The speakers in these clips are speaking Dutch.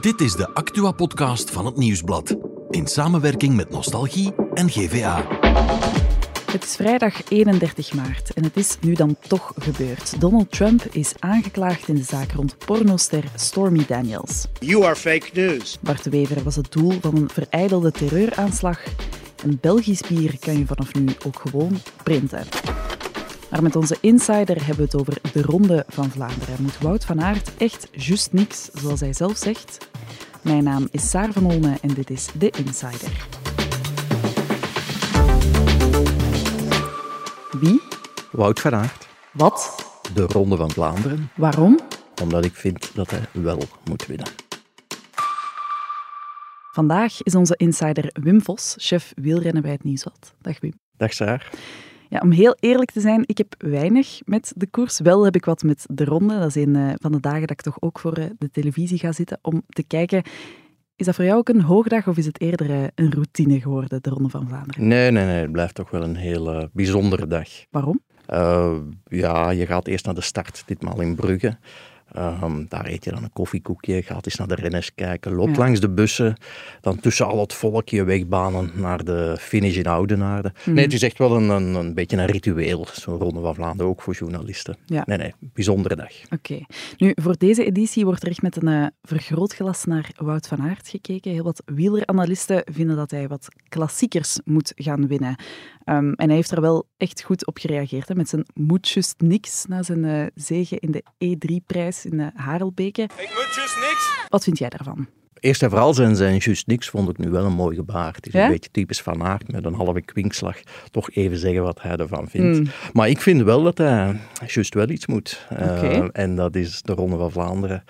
Dit is de Actua-podcast van het Nieuwsblad. In samenwerking met Nostalgie en GVA. Het is vrijdag 31 maart en het is nu dan toch gebeurd. Donald Trump is aangeklaagd in de zaak rond pornoster Stormy Daniels. You are fake news. Bart de Wever was het doel van een vereidelde terreuraanslag. Een Belgisch bier kan je vanaf nu ook gewoon printen. Maar met onze insider hebben we het over de Ronde van Vlaanderen. Moet Wout van Aert echt juist niks, zoals hij zelf zegt? Mijn naam is Saar van Olme en dit is The Insider. Wie? Wout van Aert, Wat? de Ronde van Vlaanderen, Waarom? omdat ik vind dat hij wel moet winnen. Vandaag is onze insider Wim Vos, chef wielrennen bij het Nieuwsblad. Dag Wim. Dag Saar. Ja, om heel eerlijk te zijn, ik heb weinig met de koers. Wel heb ik wat met de ronde. Dat is een eh, van de dagen dat ik toch ook voor eh, de televisie ga zitten om te kijken. Is dat voor jou ook een hoogdag of is het eerder eh, een routine geworden, de Ronde van Vlaanderen? Nee, nee, nee, het blijft toch wel een heel bijzondere dag. Waarom? Ja, je gaat eerst naar de start, ditmaal in Brugge. Ehm, daar eet je dan een koffiekoekje, gaat eens naar de renners kijken, loopt Ja. langs de bussen, dan tussen al het volk je wegbanen naar de finish in Oudenaarde. Nee, het is echt wel een, een, een beetje een ritueel, zo'n Ronde van Vlaanderen, ook voor journalisten. Ja. Nee, nee, bijzondere dag. Oké. Nu, voor deze editie wordt er echt met een eh, vergrootglas naar Wout van Aert gekeken. Heel wat wieleranalisten vinden dat hij wat klassiekers moet gaan winnen. Ehm, en hij heeft er wel echt goed op gereageerd, hè, met zijn moet just niks na zijn eh, zege in de E3-prijs in de Harelbeke. Ik moet just niks. Wat vind jij daarvan? Eerst en vooral zijn zijn juist niks vond ik nu wel een mooi gebaar. Het is Ja? een beetje typisch Van Aert met een halve kwinkslag toch even zeggen wat hij ervan vindt. Hmm. Maar ik vind wel dat hij juist wel iets moet. Eh, en dat is de Ronde van Vlaanderen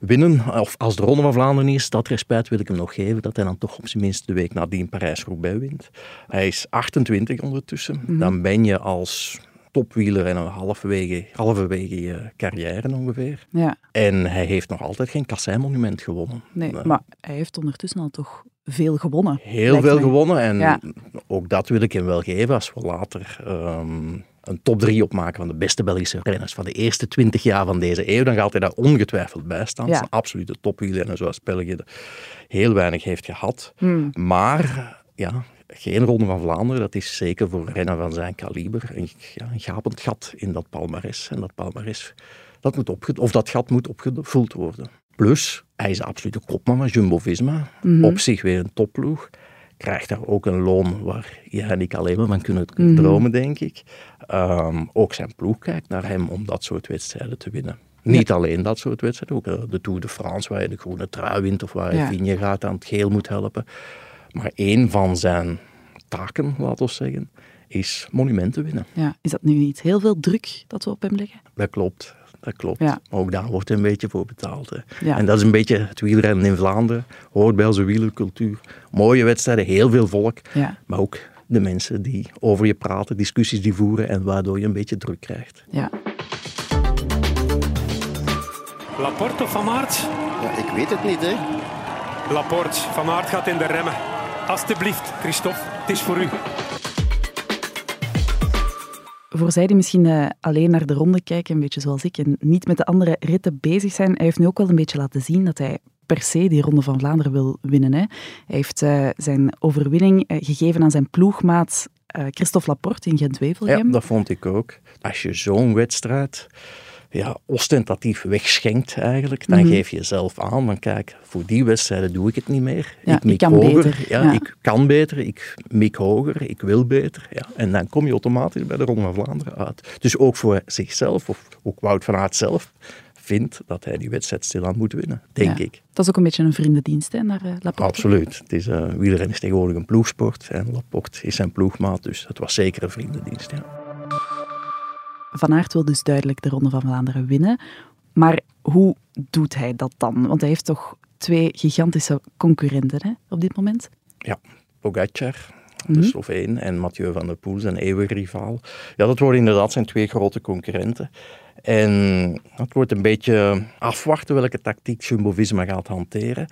winnen. Of als de Ronde van Vlaanderen is, dat respect wil ik hem nog geven, dat hij dan toch op zijn minst de week nadien Parijs-Roubaix wint. Hij is 28 ondertussen. Mhm. Dan ben je als topwieler en een halverwege, halverwege je carrière ongeveer. Ja, En hij heeft nog altijd geen kassei-monument gewonnen. nee, Eh, maar hij heeft ondertussen al toch veel gewonnen. Heel veel mij. gewonnen en Ja. ook dat wil ik hem wel geven als we later ehm, een top 3 opmaken van de beste Belgische renners van de eerste 20 jaar van deze eeuw. Dan gaat hij daar ongetwijfeld bij staan. Ja. Het is een absolute topwielrenner zoals België heel weinig heeft gehad. Hmm. Maar ja, geen Ronde van Vlaanderen, dat is zeker voor een renner van zijn kaliber een, ja, een gapend gat in dat palmares. En dat palmares, dat, moet opge- of dat gat moet opgevuld worden. Plus, hij is de absolute kopman van Jumbo-Visma. Mhm. Op zich weer een topploeg. Krijgt daar ook een loon waar jij en ik alleen maar van kunnen Mhm. dromen, denk ik. Ehm, ook zijn ploeg kijkt naar hem om dat soort wedstrijden te winnen. Niet alleen dat soort wedstrijden, ook eh, de Tour de France, waar je de groene trui wint of waar je Ja. Vingegaard aan het geel moet helpen. Maar één van zijn taken, laten we zeggen, is monumenten winnen. Ja, is dat nu niet heel veel druk dat we op hem leggen? Dat klopt, dat klopt. Ja. Maar ook daar wordt een beetje voor betaald. Hè. Ja. En dat is een beetje het wielrennen in Vlaanderen. Hoort bij onze wielercultuur. Mooie wedstrijden, heel veel volk. Ja, Maar ook de mensen die over je praten, discussies die voeren en waardoor je een beetje druk krijgt. ja. Laporte of Van Aert? Ja, ik weet het niet, hè. Laporte. Van Aert gaat in de remmen. Alsjeblieft, Christophe, het is voor u. Voor zij die misschien eh, alleen naar de ronde kijken, een beetje zoals ik, en niet met de andere ritten bezig zijn, hij heeft nu ook wel een beetje laten zien dat hij per se die Ronde van Vlaanderen wil winnen. Hè. Hij heeft eh, zijn overwinning eh, gegeven aan zijn ploegmaat eh, Christophe Laporte in Ja, Gent-Wevelgem. dat vond ik ook. Als je zo'n wedstrijd ja, ostentatief wegschenkt eigenlijk, dan Mhm. geef je jezelf aan, dan kijk, voor die wedstrijden doe ik het niet meer. Ja, ik mik ik hoger. beter, Ja, ja. Ik kan beter, ik mik hoger, ik wil beter. Ja. En dan kom je automatisch bij de Ronde van Vlaanderen uit. Dus ook voor zichzelf, of ook Wout van Aert zelf, vindt dat hij die wedstrijd stilaan moet winnen, denk Ja. ik. Dat is ook een beetje een vriendendienst hè, naar eh, Laporte. Absoluut. Het is, eh wielrennen is tegenwoordig een ploegsport en Laporte is zijn ploegmaat, dus het was zeker een vriendendienst. Ja. Van Aert wil dus duidelijk de Ronde van Vlaanderen winnen. Maar hoe doet hij dat dan? Want hij heeft toch twee gigantische concurrenten hè, op dit moment. Ja, Pogacar, Mhm. de Sloveen, en Mathieu van der Poel, zijn eeuwige rivaal. Ja, dat worden inderdaad zijn twee grote concurrenten. En het wordt een beetje afwachten welke tactiek Jumbo-Visma gaat hanteren.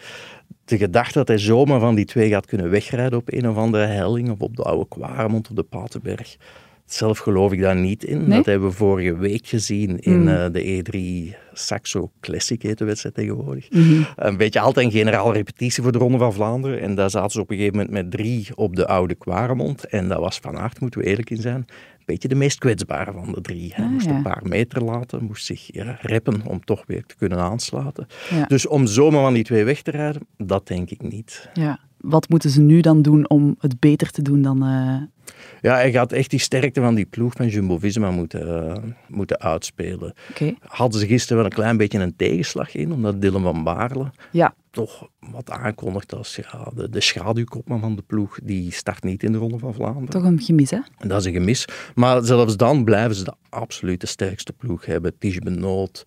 De gedachte dat hij zomaar van die twee gaat kunnen wegrijden op een of andere helling, of op de oude Kwaremond of de Patenberg, Zelf geloof ik daar niet in. Nee? Dat hebben we vorige week gezien in Mm. eh, de E3 Saxo Classic, heet de wedstrijd tegenwoordig. Mhm. Een beetje altijd een generale repetitie voor de Ronde van Vlaanderen. En daar zaten ze op een gegeven moment met drie op de oude Kwaremond. En dat was Van Aert, moeten we eerlijk in zijn, een beetje de meest kwetsbare van de drie. Hij Ah, moest ja. een paar meter laten, moest zich ja, reppen om toch weer te kunnen aansluiten. Ja. Dus om zomaar van die twee weg te rijden, dat denk ik niet. Ja. Wat moeten ze nu dan doen om het beter te doen dan... eh, Ja, hij gaat echt die sterkte van die ploeg van Jumbo-Visma moeten, eh, moeten uitspelen. Oké. Hadden ze gisteren wel een klein beetje een tegenslag in, omdat Dylan van Baarle Ja. toch wat aankondigt als ja, de, de schaduwkopman van de ploeg, die start niet in de Ronde van Vlaanderen. Toch een gemis, hè? En dat is een gemis. Maar zelfs dan blijven ze de absoluut de sterkste ploeg hebben. Tige Benoot,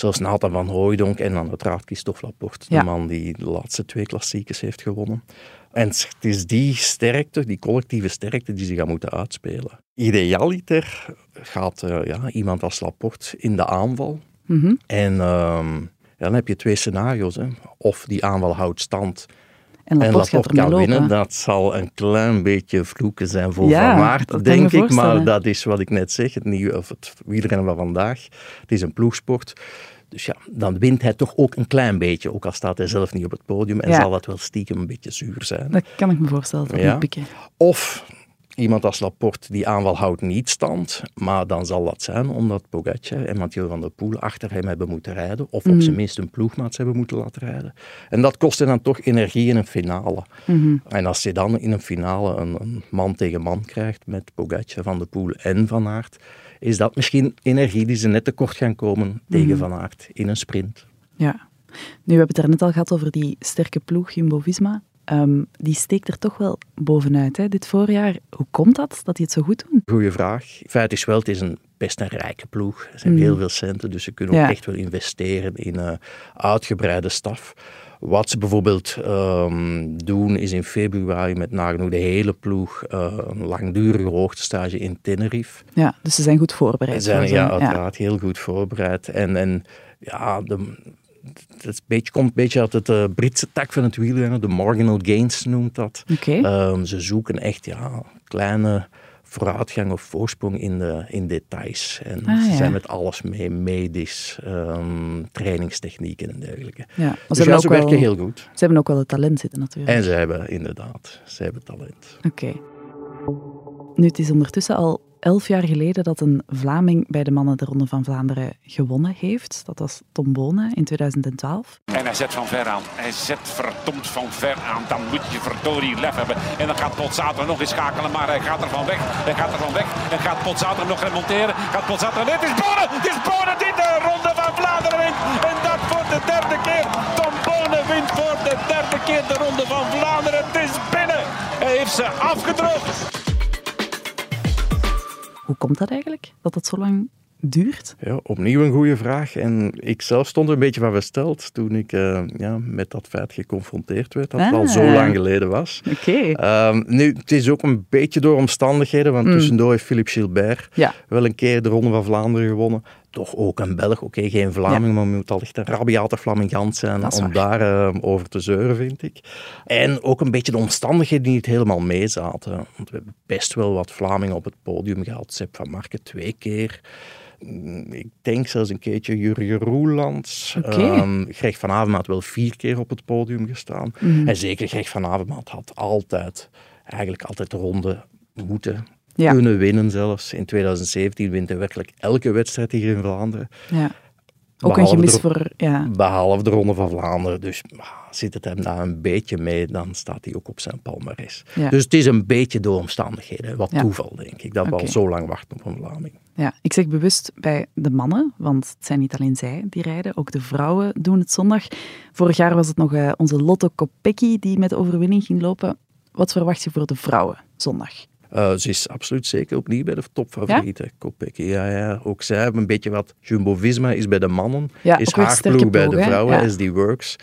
zelfs Nathan van Hooijdonk en dan uiteraard Christophe Laporte, Ja. de man die de laatste twee klassiekers heeft gewonnen. En het is die sterkte, die collectieve sterkte, die ze gaan moeten uitspelen. Idealiter gaat eh, ja, iemand als Laporte in de aanval. Mhm. En ehm, dan heb je twee scenario's. Hè. Of die aanval houdt stand En en Laporte gaat kan lopen. winnen, dat zal een klein beetje vloeken zijn voor Ja, Van Aert, ik denk ik. Maar dat is wat ik net zeg, het, nieuwe, of het wielrennen van vandaag. Het is een ploegsport. Dus ja, dan wint hij toch ook een klein beetje, ook al staat hij zelf niet op het podium. En Ja. zal dat wel stiekem een beetje zuur zijn. Dat kan ik me voorstellen, dat Ja. Of iemand als Laporte, die aanval houdt niet stand, maar dan zal dat zijn omdat Pogacar en Mathieu van der Poel achter hem hebben moeten rijden, of op Mhm. zijn minst een ploegmaats hebben moeten laten rijden. En dat kostte dan toch energie in een finale. Mhm. En als je dan in een finale een, een man tegen man krijgt met Pogacar, Van der Poel en Van Aert, is dat misschien energie die ze net tekort gaan komen tegen Mhm. Van Aert in een sprint. Ja. Nu, we hebben het er net al gehad over die sterke ploeg, Jumbo-Visma. Ehm, die steekt er toch wel bovenuit hè, dit voorjaar. Hoe komt dat, dat die het zo goed doen? Goeie vraag. Feit is wel, het is een best een rijke ploeg. Ze hebben Mm. heel veel centen, dus ze kunnen Ja. ook echt wel investeren in eh, uitgebreide staf. Wat ze bijvoorbeeld ehm, doen, is in februari met nagenoeg de hele ploeg eh, een langdurige hoogtestage in Tenerife. Ja, dus ze zijn goed voorbereid. Ze zijn ja, uiteraard heel goed voorbereid. En, en ja, de, een beetje, komt een beetje uit het eh, Britse tak van het wielrennen. De marginal gains noemt dat. Oké. Ehm, ze zoeken echt ja, kleine vooruitgang of voorsprong in, de, in details. En Ah, ze ja. zijn met alles mee, medisch, ehm, trainingstechnieken en dergelijke. ja. Dus ze, ja, ze ook wel, werken heel goed. ze hebben ook wel het talent zitten natuurlijk. En ze hebben inderdaad, ze hebben talent. Oké. Nu, het is ondertussen al elf jaar geleden dat een Vlaming bij de mannen de Ronde van Vlaanderen gewonnen heeft. Dat was Tom Bonen in 2012. En hij zet van ver aan. Hij zet verdomd van ver aan. Dan moet je verdorie lef hebben. En dan gaat Potzater nog eens schakelen. Maar hij gaat er van weg. Hij gaat er van weg. En gaat Potzater nog remonteren. Gaat Potzater... Nee, het is Bonen! Het is Bonen die de Ronde van Vlaanderen wint. En dat voor de derde keer. Tom Bonen wint voor de derde keer de Ronde van Vlaanderen. Het is binnen. Hij heeft ze afgedroogd. Komt dat eigenlijk, dat dat zo lang duurt? Ja, opnieuw een goede vraag. En ik zelf stond er een beetje van versteld toen ik eh, ja, met dat feit geconfronteerd werd, dat het al zo Ah. lang geleden was. Oké. Ehm, nu, het is ook een beetje door omstandigheden, want Mm. tussendoor heeft Philippe Gilbert Ja. wel een keer de Ronde van Vlaanderen gewonnen. Toch ook een Belg, oké, geen Vlaming, maar moet al echt een rabiate flamingant zijn om daar eh, over te zeuren, vind ik. En ook een beetje de omstandigheden die niet helemaal meezaten. Want we hebben best wel wat Vlamingen op het podium gehad. Sepp van Marken twee keer. Mm, Ik denk zelfs een keertje Jurgen Roelands. Oké. Ehm, Greg van Avermaat wel vier keer op het podium gestaan. Mhm. En zeker Greg van Avermaat had altijd, eigenlijk altijd de ronde moeten Ja. kunnen winnen zelfs. In 2017 wint hij werkelijk elke wedstrijd hier in Vlaanderen. Ja. Ook een gemis de- voor... Ja. Behalve de Ronde van Vlaanderen. Dus ah, zit het hem daar een beetje mee, dan staat hij ook op zijn palmarès. Ja. Dus het is een beetje door omstandigheden. Wat Ja. toeval, denk ik. Dat we al zo lang wachten op een Vlaming. Ja, ik zeg bewust bij de mannen, want het zijn niet alleen zij die rijden, ook de vrouwen doen het zondag. Vorig jaar was het nog eh, onze Lotto Kopecky die met de overwinning ging lopen. Wat verwacht je voor de vrouwen zondag? Eh, ze is absoluut zeker opnieuw bij de topfavorieten. Kopecky, ja, ja. Ook zij hebben een beetje wat. Jumbo-Visma is bij de mannen, Ja, is haar ploeg bij de vrouwen, Ja. SD Works.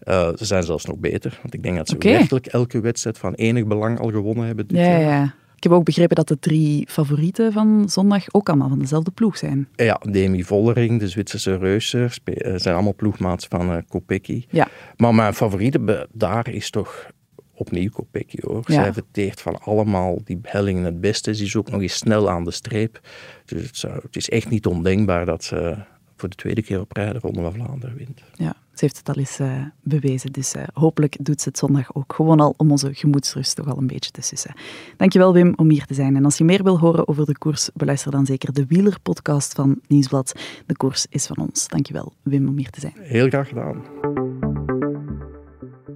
Eh, ze zijn zelfs nog beter, want ik denk dat ze werkelijk elke wedstrijd van enig belang al gewonnen hebben dit Ja, jaar. ja. Ik heb ook begrepen dat de drie favorieten van zondag ook allemaal van dezelfde ploeg zijn. Ja, Demi Vollering, de Zwitserse reuzen, spe- eh, zijn allemaal ploegmaats van Kopecky. Ja. Maar mijn favoriete daar is toch opnieuw Kopecky hoor. Ja. Zij verteert van allemaal die hellingen het beste. Ze is ook nog eens snel aan de streep. Dus het, zou- het is echt niet ondenkbaar dat ze voor de tweede keer op rij de Ronde van Vlaanderen wint. Ja, ze heeft het al eens eh, bewezen. Dus eh, hopelijk doet ze het zondag ook. Gewoon al om onze gemoedsrust toch al een beetje te sussen. Dankjewel Wim om hier te zijn. En als je meer wil horen over de koers, beluister dan zeker de Wieler-podcast van Nieuwsblad. De koers is van ons. Dankjewel Wim om hier te zijn. Heel graag gedaan.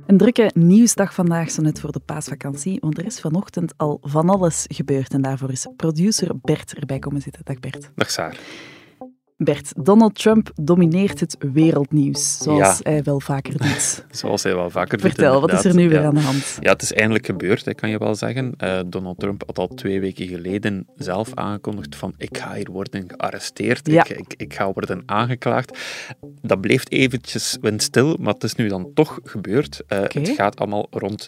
Een drukke nieuwsdag vandaag, zo net voor de paasvakantie. Want er is vanochtend al van alles gebeurd. En daarvoor is producer Bert erbij komen zitten. Dag Bert. Dag Saar. Bert, Donald Trump domineert het wereldnieuws, zoals Ja. hij wel vaker doet. Zoals hij wel vaker doet, Vertel, wat is er nu weer Ja. aan de hand? Ja, het is eindelijk gebeurd, hè, kan je wel zeggen. Eh, Donald Trump had al twee weken geleden zelf aangekondigd van ik ga hier worden gearresteerd, Ja. ik, ik, ik ga worden aangeklaagd. Dat bleef eventjes windstil, maar het is nu dan toch gebeurd. Eh. Het gaat allemaal rond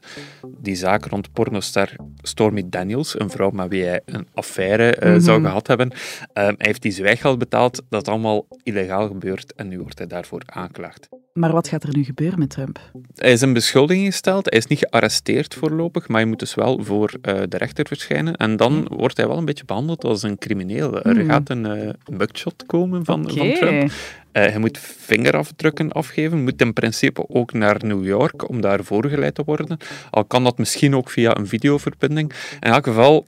die zaak rond pornostar Stormy Daniels, een vrouw met wie hij een affaire eh, Mhm. zou gehad hebben. Hij heeft die zwijgeld betaald, dat is allemaal illegaal gebeurd en nu wordt hij daarvoor aangeklaagd. Maar wat gaat er nu gebeuren met Trump? Hij is in beschuldiging gesteld. Hij is niet gearresteerd voorlopig, maar hij moet dus wel voor eh, de rechter verschijnen. En dan wordt hij wel een beetje behandeld als een crimineel. Er Hmm. gaat een eh mugshot komen van, van Trump. Eh, hij moet vingerafdrukken afgeven, moet in principe ook naar New York om daar voorgeleid te worden. Al kan dat misschien ook via een videoverbinding. In elk geval,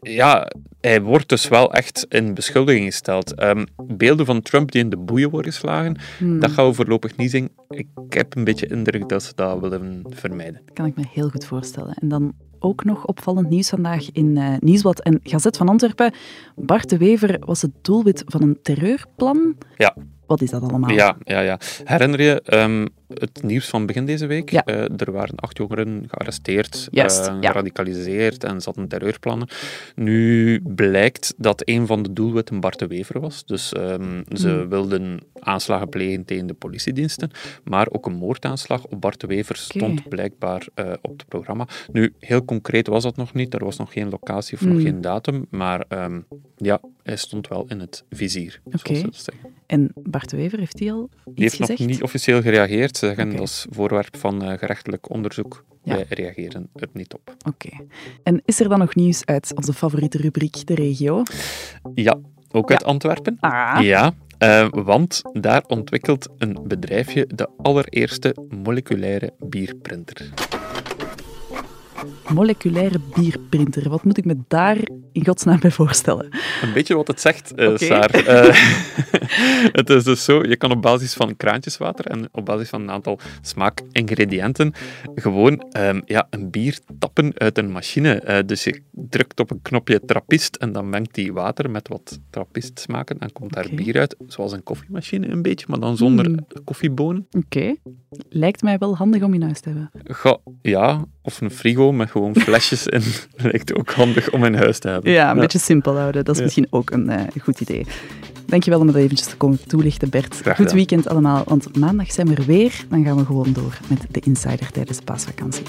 ja, hij wordt dus wel echt in beschuldiging gesteld. Ehm, beelden van Trump die in de boeien worden geslagen, Hmm, dat gaan we voorlopig niet zien. Ik heb een beetje indruk dat ze dat willen vermijden. kan ik me heel goed voorstellen. En dan ook nog opvallend nieuws vandaag in eh, Nieuwsblad en Gazet van Antwerpen. Bart de Wever was het doelwit van een terreurplan. Ja. Wat is dat allemaal? Ja, ja, ja. Herinner je ehm, het nieuws van begin deze week? Ja. Eh, er waren acht jongeren gearresteerd, Juist, eh, ja. geradicaliseerd en zaten terreurplannen. Nu blijkt dat een van de doelwitten Bart de Wever was. Dus ehm, ze Hmm. wilden aanslagen plegen tegen de politiediensten, maar ook een moordaanslag op Bart de Wever stond blijkbaar eh, op het programma. Nu, heel concreet was dat nog niet. Er was nog geen locatie of Hmm. nog geen datum, maar ehm, ja, hij stond wel in het vizier, Oké. zoals ze dat zeggen. En Bart de Wever, heeft hij al iets Die heeft gezegd? nog niet officieel gereageerd. Ze zeggen dat is voorwerp van eh, gerechtelijk onderzoek. Ja. Wij reageren er niet op. Oké. En is er dan nog nieuws uit onze favoriete rubriek, de regio? Ja, ook uit Antwerpen. Ah, Ja, eh, want daar ontwikkelt een bedrijfje de allereerste moleculaire bierprinter. moleculaire bierprinter. Wat moet ik me daar in godsnaam bij voorstellen? Een beetje wat het zegt, eh. Saar. Eh, het is dus zo, je kan op basis van kraantjeswater en op basis van een aantal smaakingrediënten gewoon ehm, ja, een bier tappen uit een machine. Eh, dus je drukt op een knopje trappist en dan mengt die water met wat trappist smaken en komt daar bier uit. Zoals een koffiemachine een beetje, maar dan zonder Mm. koffiebonen. Oké. Lijkt mij wel handig om in huis te hebben. Ja, of een frigo met gewoon flesjes in. Lijkt ook handig om in huis te hebben. Ja, een beetje simpel houden. Dat is Ja. misschien ook een eh, goed idee. Dankjewel om het eventjes te komen toelichten, Bert. Goed weekend allemaal, want maandag zijn we er weer. Dan gaan we gewoon door met de Insider tijdens de paasvakantie.